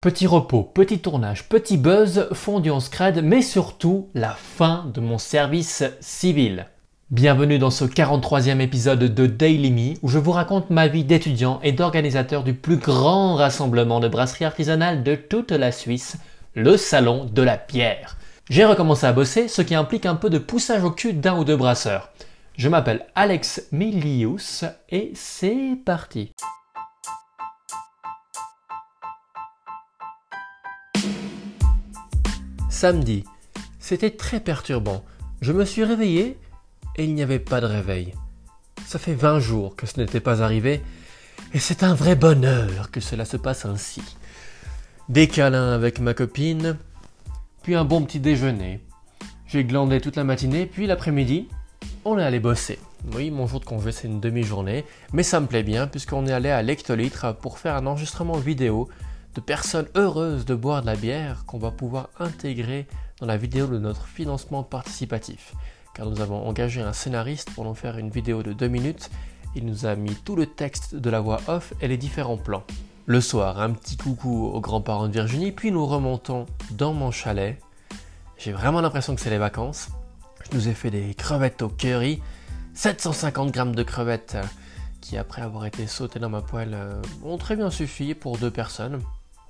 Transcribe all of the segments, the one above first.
Petit repos, petit tournage, petit buzz, fondu en scred, mais surtout la fin de mon service civil. Bienvenue dans ce 43e épisode de Daily Me où je vous raconte ma vie d'étudiant et d'organisateur du plus grand rassemblement de brasserie artisanale de toute la Suisse, le Salon de la Pierre. J'ai recommencé à bosser, ce qui implique un peu de poussage au cul d'un ou deux brasseurs. Je m'appelle Alex Milius et c'est parti. Samedi. C'était très perturbant. Je me suis réveillé et il n'y avait pas de réveil. Ça fait 20 jours que ce n'était pas arrivé et c'est un vrai bonheur que cela se passe ainsi. Des câlins avec ma copine, puis un bon petit déjeuner. J'ai glandé toute la matinée, puis l'après-midi, on est allé bosser. Oui, mon jour de congé, c'est une demi-journée, mais ça me plaît bien puisqu'on est allé à l'Ectolitre pour faire un enregistrement vidéo de personnes heureuses de boire de la bière qu'on va pouvoir intégrer dans la vidéo de notre financement participatif. Car nous avons engagé un scénariste pour nous faire une vidéo de 2 minutes. Il nous a mis tout le texte de la voix off et les différents plans. Le soir, un petit coucou aux grands-parents de Virginie, puis nous remontons dans mon chalet. J'ai vraiment l'impression que c'est les vacances. Je nous ai fait des crevettes au curry, 750 grammes de crevettes qui, après avoir été sautées dans ma poêle, euh, ont très bien suffi pour deux personnes.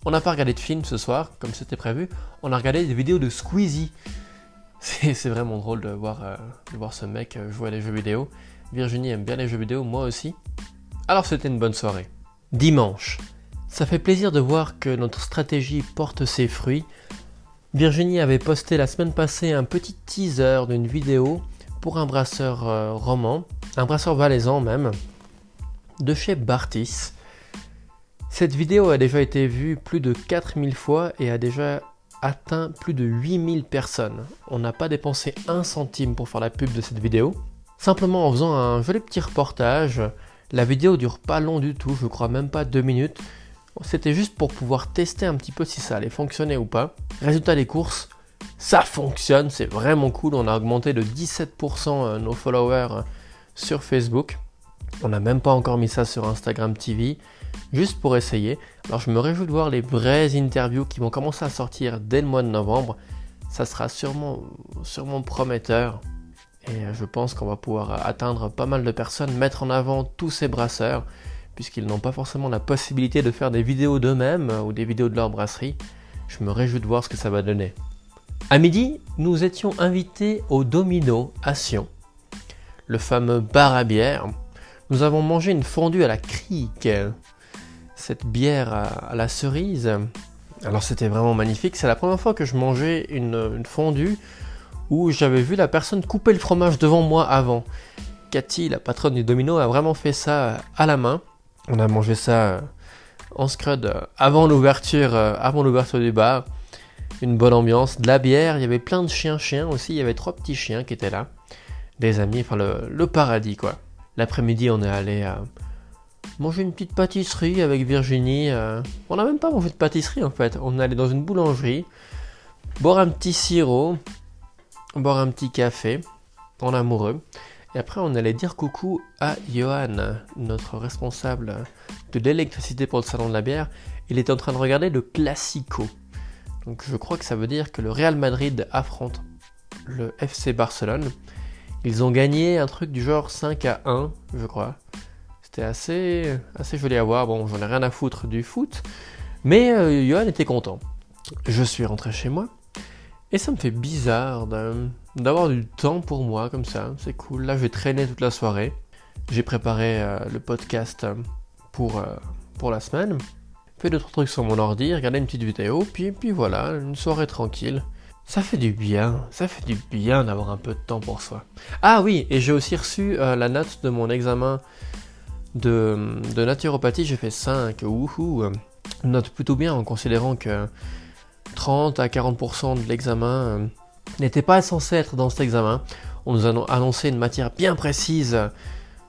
On n'a pas regardé de film ce soir, comme c'était prévu. On a regardé des vidéos de Squeezie. C'est vraiment drôle de voir, euh, de voir ce mec euh, jouer à des jeux vidéo. Virginie aime bien les jeux vidéo, moi aussi. Alors c'était une bonne soirée. Dimanche. Ça fait plaisir de voir que notre stratégie porte ses fruits. Virginie avait posté la semaine passée un petit teaser d'une vidéo pour un brasseur euh, roman, un brasseur valaisan même, de chez Bartis. Cette vidéo a déjà été vue plus de 4000 fois et a déjà atteint plus de 8000 personnes. On n'a pas dépensé un centime pour faire la pub de cette vidéo. Simplement en faisant un joli petit reportage. La vidéo dure pas long du tout, je crois même pas deux minutes. C'était juste pour pouvoir tester un petit peu si ça allait fonctionner ou pas. Résultat des courses, ça fonctionne, c'est vraiment cool. On a augmenté de 17% euh, nos followers sur Facebook. On n'a même pas encore mis ça sur Instagram TV juste pour essayer. Alors je me réjouis de voir les vraies interviews qui vont commencer à sortir dès le mois de novembre. Ça sera sûrement, sûrement prometteur. Et euh, je pense qu'on va pouvoir atteindre pas mal de personnes, mettre en avant tous ces brasseurs, puisqu'ils n'ont pas forcément la possibilité de faire des vidéos d'eux-mêmes ou des vidéos de leur brasserie. Je me réjouis de voir ce que ça va donner. À midi, nous étions invités au Domino à Sion, le fameux bar à bière. Nous avons mangé une fondue à la crique, cette bière à, la cerise. Alors c'était vraiment magnifique. C'est la première fois que je mangeais une, fondue où j'avais vu la personne couper le fromage devant moi avant. Cathy, la patronne du domino, a vraiment fait ça à la main. On a mangé ça en scrud avant l'ouverture, avant l'ouverture du bar. Une bonne ambiance, de la bière. Il y avait plein de chiens chiens aussi. Il y avait trois petits chiens qui étaient là, des amis. Enfin le, le paradis quoi. L'après-midi, on est allé à manger une petite pâtisserie avec Virginie. Euh. On n'a même pas mangé de pâtisserie en fait. On allé dans une boulangerie, boire un petit sirop, boire un petit café en amoureux. Et après, on allait dire coucou à Johan, notre responsable de l'électricité pour le salon de la bière. Il était en train de regarder le Classico. Donc je crois que ça veut dire que le Real Madrid affronte le FC Barcelone. Ils ont gagné un truc du genre 5 à 1, je crois. C'était assez, assez joli à voir. Bon, j'en ai rien à foutre du foot, mais euh, Johan était content. Je suis rentré chez moi et ça me fait bizarre d'avoir du temps pour moi comme ça. C'est cool. Là, je vais traîner toute la soirée. J'ai préparé euh, le podcast pour, euh, pour la semaine. Fait d'autres trucs sur mon ordi, regardé une petite vidéo, puis, puis voilà, une soirée tranquille. Ça fait du bien, ça fait du bien d'avoir un peu de temps pour soi. Ah oui, et j'ai aussi reçu la note de mon examen de, naturopathie, j'ai fait 5. Wouhou Note plutôt bien en considérant que 30 à 40% de l'examen euh, n'était pas censé être dans cet examen. On nous a annoncé une matière bien précise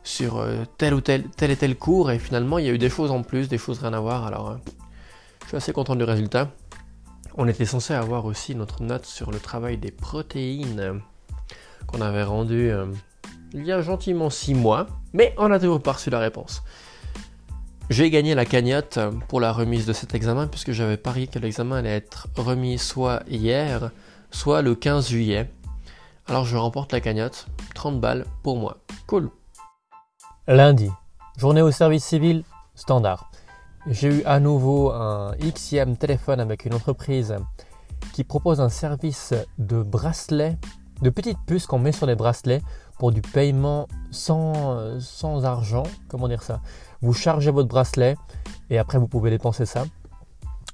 sur euh, tel ou tel, tel et tel cours et finalement il y a eu des choses en plus, des choses rien à voir. Alors euh, je suis assez content du résultat. On était censé avoir aussi notre note sur le travail des protéines qu'on avait rendu il y a gentiment 6 mois, mais on a toujours pas reçu la réponse. J'ai gagné la cagnotte pour la remise de cet examen puisque j'avais parié que l'examen allait être remis soit hier, soit le 15 juillet. Alors je remporte la cagnotte, 30 balles pour moi. Cool. Lundi, journée au service civil standard. J'ai eu à nouveau un XIM téléphone avec une entreprise qui propose un service de bracelets, de petites puces qu'on met sur les bracelets pour du paiement sans, sans argent. Comment dire ça Vous chargez votre bracelet et après vous pouvez dépenser ça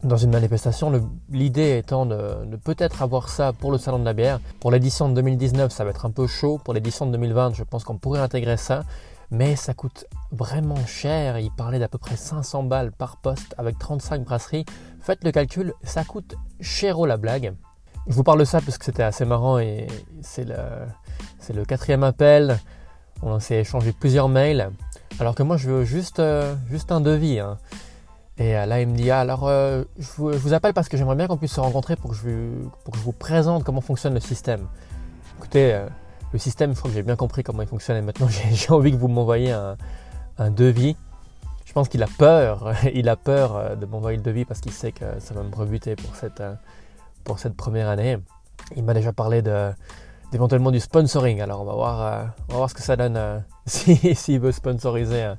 dans une manifestation. L'idée étant de, peut-être avoir ça pour le salon de la bière. Pour l'édition de 2019, ça va être un peu chaud. Pour l'édition de 2020, je pense qu'on pourrait intégrer ça. Mais ça coûte vraiment cher. Il parlait d'à peu près 500 balles par poste avec 35 brasseries. Faites le calcul, ça coûte cher la blague. Je vous parle de ça parce que c'était assez marrant et c'est le, c'est le quatrième appel. On s'est échangé plusieurs mails. Alors que moi, je veux juste, euh, juste un devis. Hein. Et euh, là, il me dit, ah, alors, euh, je, vous, appelle parce que j'aimerais bien qu'on puisse se rencontrer pour que, je, vous présente comment fonctionne le système. Écoutez, le système, je crois que j'ai bien compris comment il fonctionne et maintenant j'ai envie que vous m'envoyiez un, un, devis. Je pense qu'il a peur, il a peur de m'envoyer le devis parce qu'il sait que ça va me rebuter pour cette, pour cette première année. Il m'a déjà parlé de, d'éventuellement du sponsoring. Alors on va voir, euh, on va voir ce que ça donne euh, s'il si, veut sponsoriser euh,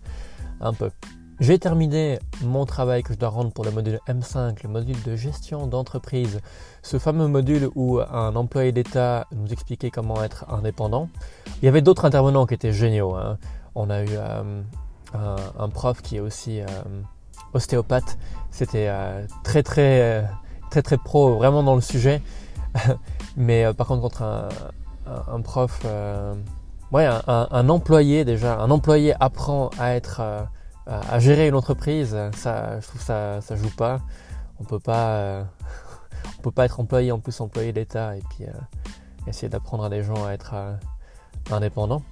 un peu. J'ai terminé mon travail que je dois rendre pour le module M5, le module de gestion d'entreprise. Ce fameux module où un employé d'État nous expliquait comment être indépendant. Il y avait d'autres intervenants qui étaient géniaux. Hein. On a eu un, prof qui est aussi ostéopathe. C'était très très très très pro, vraiment dans le sujet. Mais euh, par contre, contre un, prof, euh, ouais, un, employé déjà, un employé apprend à être, euh, à gérer une entreprise, ça, je trouve ça, ça joue pas. On peut pas, on peut pas être employé en plus employé d'État et puis essayer d'apprendre à des gens à être indépendants.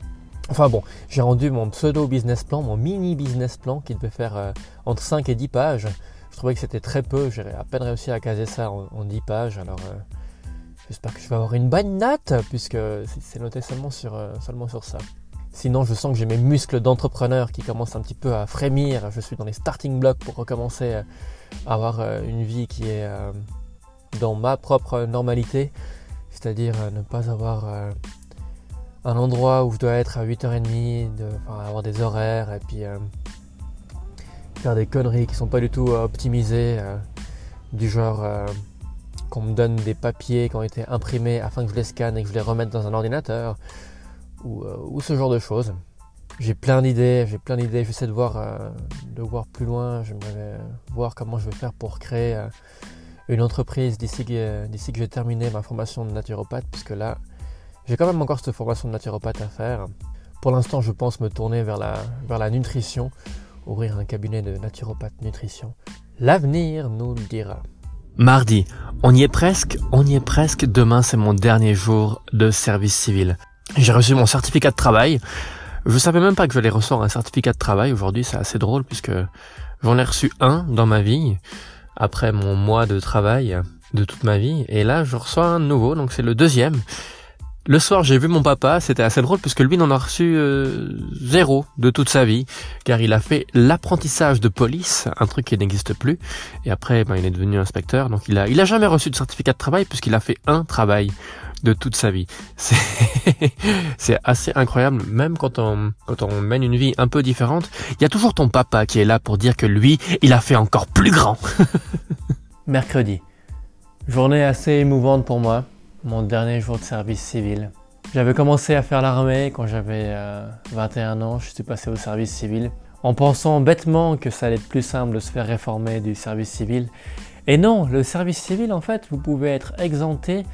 Enfin bon, j'ai rendu mon pseudo business plan, mon mini business plan qui devait faire entre 5 et 10 pages. Je trouvais que c'était très peu, j'ai à peine réussi à caser ça en, en 10 pages. Alors J'espère que je vais avoir une bonne note, puisque c'est noté seulement sur, euh, seulement sur ça. Sinon, je sens que j'ai mes muscles d'entrepreneur qui commencent un petit peu à frémir. Je suis dans les starting blocks pour recommencer à avoir euh, une vie qui est euh, dans ma propre normalité. C'est-à-dire ne pas avoir un endroit où je dois être à 8h30, de, avoir des horaires et puis faire des conneries qui sont pas du tout optimisées. du genre qu'on me donne des papiers qui ont été imprimés afin que je les scanne et que je les remette dans un ordinateur, ou, euh, ce genre de choses. J'ai plein d'idées, j'ai plein d'idées, j'essaie de voir, euh, de voir plus loin, j'aimerais voir comment je vais faire pour créer euh, une entreprise d'ici que, d'ici que j'ai terminé ma formation de naturopathe, puisque là, j'ai quand même encore cette formation de naturopathe à faire. Pour l'instant, je pense me tourner vers la, vers la nutrition, ouvrir un cabinet de naturopathe nutrition. L'avenir nous le dira. Mardi, on y est presque, on y est presque. Demain, c'est mon dernier jour de service civil. J'ai reçu mon certificat de travail. Je savais même pas que j'allais recevoir un certificat de travail. Aujourd'hui, c'est assez drôle puisque j'en ai reçu un dans ma vie après mon mois de travail de toute ma vie. Et là, je reçois un nouveau, donc c'est le deuxième. Le soir, j'ai vu mon papa, c'était assez drôle puisque lui n'en a reçu euh, zéro de toute sa vie, car il a fait l'apprentissage de police, un truc qui n'existe plus, et après, ben, il est devenu inspecteur, donc il a, il a jamais reçu de certificat de travail puisqu'il a fait un travail de toute sa vie. C'est assez incroyable, même quand on, quand on mène une vie un peu différente, il y a toujours ton papa qui est là pour dire que lui, il a fait encore plus grand. Mercredi. Journée assez émouvante pour moi mon dernier jour de service civil. J'avais commencé à faire l'armée quand j'avais 21 euh, ans, je suis passé au service civil, en pensant bêtement que ça allait être plus simple de se faire réformer du service civil. Et non, le service civil, en fait, vous pouvez être exempté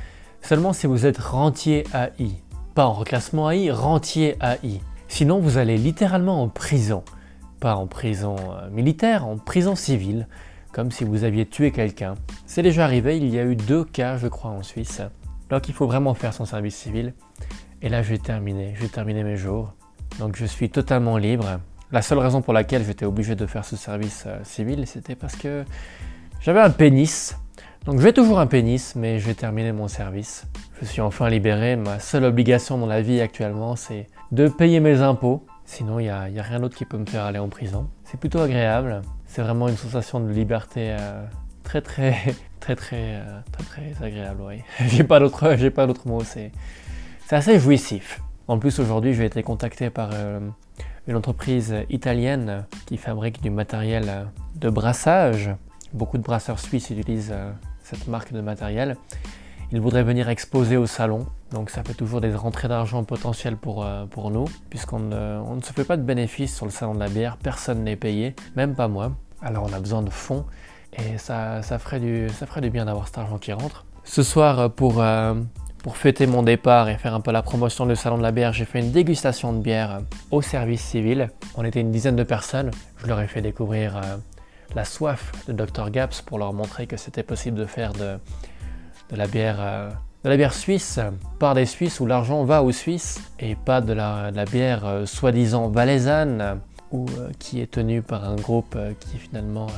seulement si vous êtes rentier AI. Pas en reclassement AI, rentier AI. Sinon, vous allez littéralement en prison. Pas en prison euh, militaire, en prison civile, comme si vous aviez tué quelqu'un. C'est déjà arrivé, il y a eu deux cas, je crois, en Suisse. Donc il faut vraiment faire son service civil. Et là, j'ai terminé, j'ai terminé mes jours. Donc je suis totalement libre. La seule raison pour laquelle j'étais obligé de faire ce service euh, civil, c'était parce que j'avais un pénis. Donc j'ai toujours un pénis, mais j'ai terminé mon service. Je suis enfin libéré. Ma seule obligation dans la vie actuellement, c'est de payer mes impôts. Sinon, il n'y a, rien d'autre qui peut me faire aller en prison. C'est plutôt agréable. C'est vraiment une sensation de liberté euh, très, très, très, très, euh, très, agréable. Oui. j'ai pas d'autre, j'ai pas d'autre mot. C'est, c'est assez jouissif. En plus, aujourd'hui, j'ai été contacté par euh, une entreprise italienne qui fabrique du matériel de brassage. Beaucoup de brasseurs suisses utilisent cette marque de matériel. Ils voudraient venir exposer au salon. Donc ça fait toujours des rentrées d'argent potentielles pour, euh, pour nous, puisqu'on on ne se fait pas de bénéfices sur le salon de la bière, personne n'est payé, même pas moi. Alors on a besoin de fonds et ça, ça, ferait, du, ça ferait du bien d'avoir cet argent qui rentre. Ce soir, pour, euh, pour fêter mon départ et faire un peu la promotion du salon de la bière, j'ai fait une dégustation de bière au service civil. On était une dizaine de personnes. Je leur ai fait découvrir euh, la soif de Dr Gaps pour leur montrer que c'était possible de faire de, de la bière de la bière suisse par des Suisses où l'argent va aux Suisses et pas de la, bière euh, soi-disant valaisanne ou euh, qui est tenue par un groupe euh, qui finalement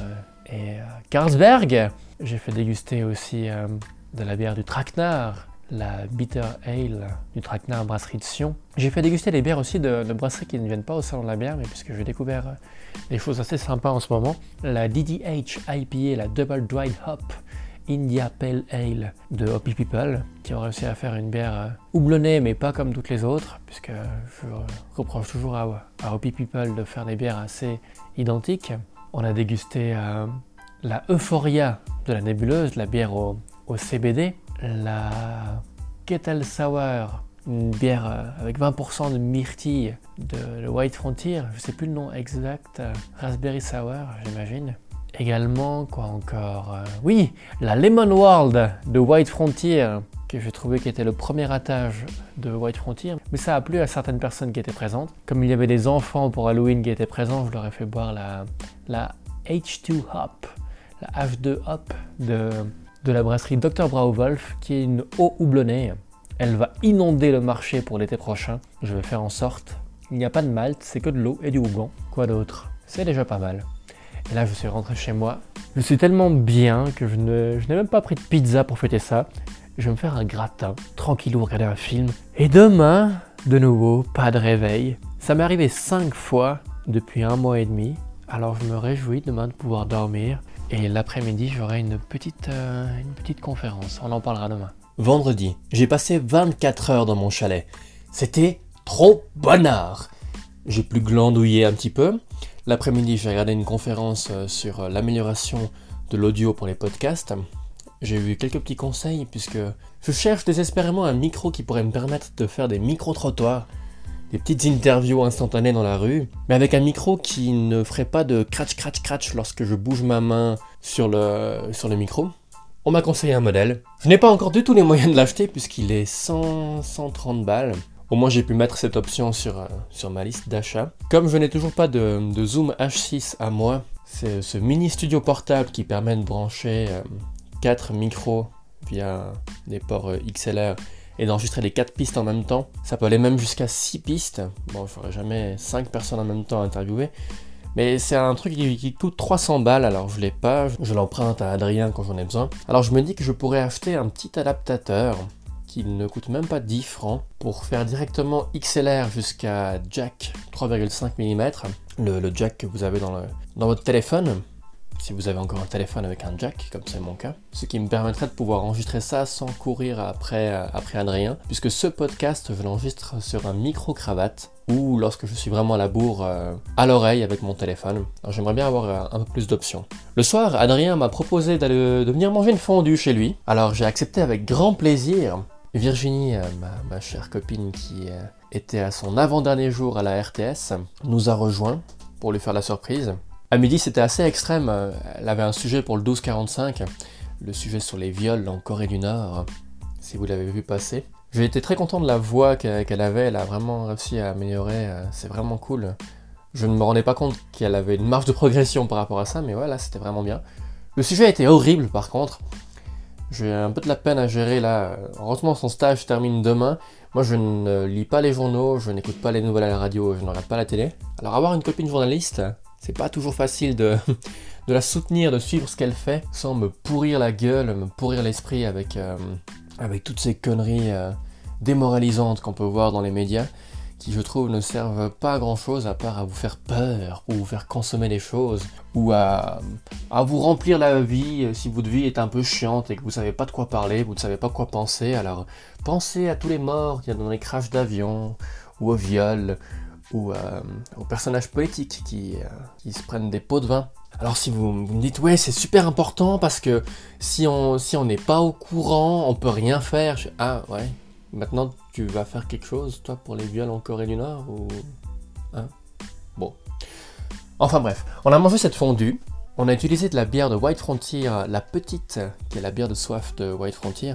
est Carlsberg. J'ai fait déguster aussi de la bière du Traquenard, la Bitter Ale du Traquenard Brasserie de Sion. J'ai fait déguster des bières aussi de, brasseries qui ne viennent pas au salon de la bière, mais puisque j'ai découvert des choses assez sympas en ce moment. La DDH IPA, la Double Dried Hop, India Pale Ale de Hoppy People, qui ont réussi à faire une bière euh, houblonnée, mais pas comme toutes les autres, puisque je reproche toujours à, Hoppy People de faire des bières assez identiques. On a dégusté euh, la Euphoria de la nébuleuse, la bière au, CBD, la Kettle Sour, une bière euh, avec 20% de myrtille de White Frontier, je sais plus le nom exact, Raspberry Sour, j'imagine. Également, quoi encore euh, Oui, la Lemon World de White Frontier, que j'ai trouvé qui était le premier attache de White Frontier. Mais ça a plu à certaines personnes qui étaient présentes. Comme il y avait des enfants pour Halloween qui étaient présents, je leur ai fait boire la, la H2 Hop, la H2 Hop de, de la brasserie Dr. Brauwolf, qui est une eau houblonnée. Elle va inonder le marché pour l'été prochain. Je vais faire en sorte. Il n'y a pas de malt, c'est que de l'eau et du houblon. Quoi d'autre? C'est déjà pas mal. Et là, je suis rentré chez moi. Je suis tellement bien que je, n'ai même pas pris de pizza pour fêter ça. Je vais me faire un gratin, tranquillou, regarder un film. Et demain, de nouveau, pas de réveil. Ça m'est arrivé 5 fois depuis un mois et demi. Alors je me réjouis demain de pouvoir dormir. Et l'après-midi, j'aurai une petite, euh, une petite conférence. On en parlera demain. Vendredi, j'ai passé 24 heures dans mon chalet. C'était trop bonnard. J'ai pu glandouiller un petit peu. L'après-midi, j'ai regardé une conférence euh, sur euh, l'amélioration de l'audio pour les podcasts. J'ai eu quelques petits conseils puisque je cherche désespérément un micro qui pourrait me permettre de faire des micro-trottoirs, des petites interviews instantanées dans la rue, mais avec un micro qui ne ferait pas de cratch cratch cratch lorsque je bouge ma main sur le, sur le micro. On m'a conseillé un modèle. Je n'ai pas encore du tout les moyens de l'acheter puisqu'il est 100, 130 balles. Au moins j'ai pu mettre cette option sur, euh, sur ma liste d'achat. Comme je n'ai toujours pas de, Zoom H6 à moi, c'est ce mini studio portable qui permet de brancher 4 euh, micros via des ports euh, XLR et d'enregistrer les 4 pistes en même temps. Ça peut aller même jusqu'à 6 pistes. Bon, je ferai jamais 5 personnes en même temps à interviewer. Mais c'est un truc qui, coûte 300 balles, alors je l'ai pas, je l'emprunte à Adrien quand j'en ai besoin. Alors je me dis que je pourrais acheter un petit adaptateur qui ne coûte même pas 10 francs pour faire directement XLR jusqu'à jack 3,5 mm, le, jack que vous avez dans votre téléphone, si vous avez encore un téléphone avec un jack, comme c'est mon cas, ce qui me permettrait de pouvoir enregistrer ça sans courir après, après Adrien, puisque ce podcast, je l'enregistre sur un micro-cravate, ou lorsque je suis vraiment à la bourre euh, à l'oreille avec mon téléphone. j'aimerais bien avoir euh, un peu plus d'options. Le soir, Adrien m'a proposé de venir manger une fondue chez lui, alors j'ai accepté avec grand plaisir, Virginie, euh, ma, chère copine qui euh, était à son avant-dernier jour à la RTS, nous a rejoint pour lui faire la surprise. À midi, c'était assez extrême. Euh, elle avait un sujet pour le 1245, le sujet sur les viols en Corée du Nord, si vous l'avez vu passer. J'ai été très content de la voix qu'elle avait, elle a vraiment réussi à améliorer, c'est vraiment cool. Je ne me rendais pas compte qu'elle avait une marge de progression par rapport à ça, mais voilà, c'était vraiment bien. Le sujet était horrible par contre, j'ai un peu de la peine à gérer là. Heureusement, son stage termine demain. Moi, je ne lis pas les journaux, je n'écoute pas les nouvelles à la radio, je ne regarde pas la télé. Alors, avoir une copine journaliste, c'est pas toujours facile de, la soutenir, de suivre ce qu'elle fait, sans me pourrir la gueule, me pourrir l'esprit avec, euh, avec toutes ces conneries euh, démoralisantes qu'on peut voir dans les médias, qui je trouve ne servent pas à grand chose à part à vous faire peur, ou vous faire consommer des choses, ou à, vous remplir la vie si votre vie est un peu chiante et que vous savez pas de quoi parler, vous ne savez pas quoi penser, alors pensez à tous les morts qu'il y a dans les crashs d'avion, ou au viol, ou euh, aux personnages poétiques qui, euh, qui se prennent des pots de vin. Alors si vous, me dites ouais c'est super important parce que si on si on n'est pas au courant on peut rien faire. ah ouais. Maintenant tu vas faire quelque chose toi pour les viols en Corée du Nord ou hein? Bon. Enfin bref, on a mangé cette fondue. On a utilisé de la bière de White Frontier, la petite, qui est la bière de soif de White Frontier,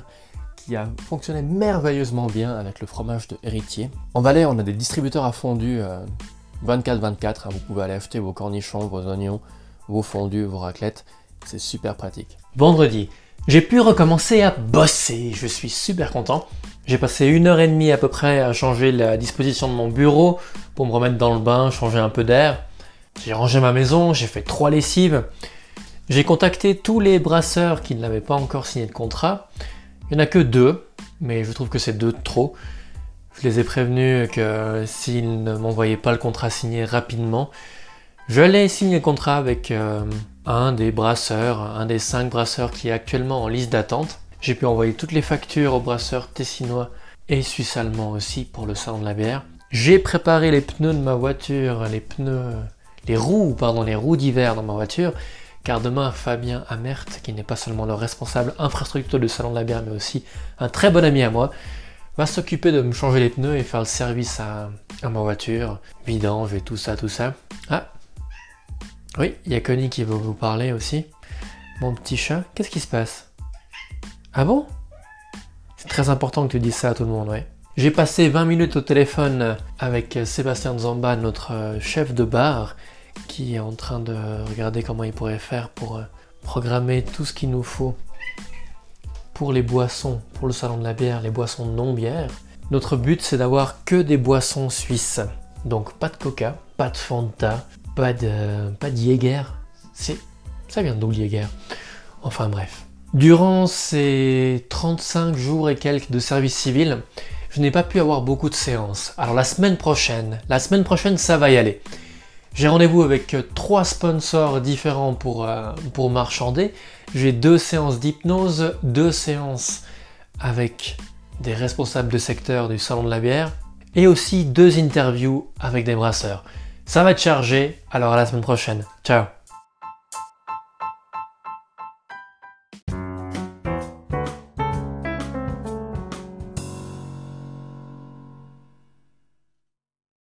qui a fonctionné merveilleusement bien avec le fromage de héritier. En Valais, on a des distributeurs à fondue 24-24. Euh, hein. vous pouvez aller acheter vos cornichons, vos oignons, vos fondus, vos raclettes. C'est super pratique. Vendredi, j'ai pu recommencer à bosser. Je suis super content. J'ai passé une heure et demie à peu près à changer la disposition de mon bureau pour me remettre dans le bain, changer un peu d'air. J'ai rangé ma maison, j'ai fait trois lessives. J'ai contacté tous les brasseurs qui n'avaient pas encore signé de contrat. Il n'y en a que deux, mais je trouve que c'est deux de trop. Je les ai prévenus que s'ils ne m'envoyaient pas le contrat signé rapidement, je signé le contrat avec euh, un des brasseurs, un des cinq brasseurs qui est actuellement en liste d'attente. J'ai pu envoyer toutes les factures aux brasseurs tessinois et suisse-allemands aussi pour le salon de la bière. J'ai préparé les pneus de ma voiture, les pneus, les roues, pardon, les roues d'hiver dans ma voiture, car demain Fabien Amert, qui n'est pas seulement le responsable infrastructure du salon de la bière, mais aussi un très bon ami à moi, va s'occuper de me changer les pneus et faire le service à, ma voiture, vidange et tout ça, tout ça. Ah, oui, il y a Connie qui veut vous parler aussi. Mon petit chat, qu'est-ce qui se passe? Ah bon? C'est très important que tu dises ça à tout le monde, ouais. J'ai passé 20 minutes au téléphone avec Sébastien Zamba, notre euh, chef de bar, qui est en train de regarder comment il pourrait faire pour euh, programmer tout ce qu'il nous faut pour les boissons, pour le salon de la bière, les boissons non bières. Notre but, c'est d'avoir que des boissons suisses. Donc pas de coca, pas de Fanta, pas de, pas de Jäger. Ça vient d'où Jäger? Enfin bref. Durant ces 35 jours et quelques de service civil, je n'ai pas pu avoir beaucoup de séances. Alors la semaine prochaine, la semaine prochaine ça va y aller. J'ai rendez-vous avec trois sponsors différents pour, euh, pour marchander. J'ai deux séances d'hypnose, deux séances avec des responsables de secteur du salon de la bière et aussi deux interviews avec des brasseurs. Ça va être chargé, alors à la semaine prochaine. Ciao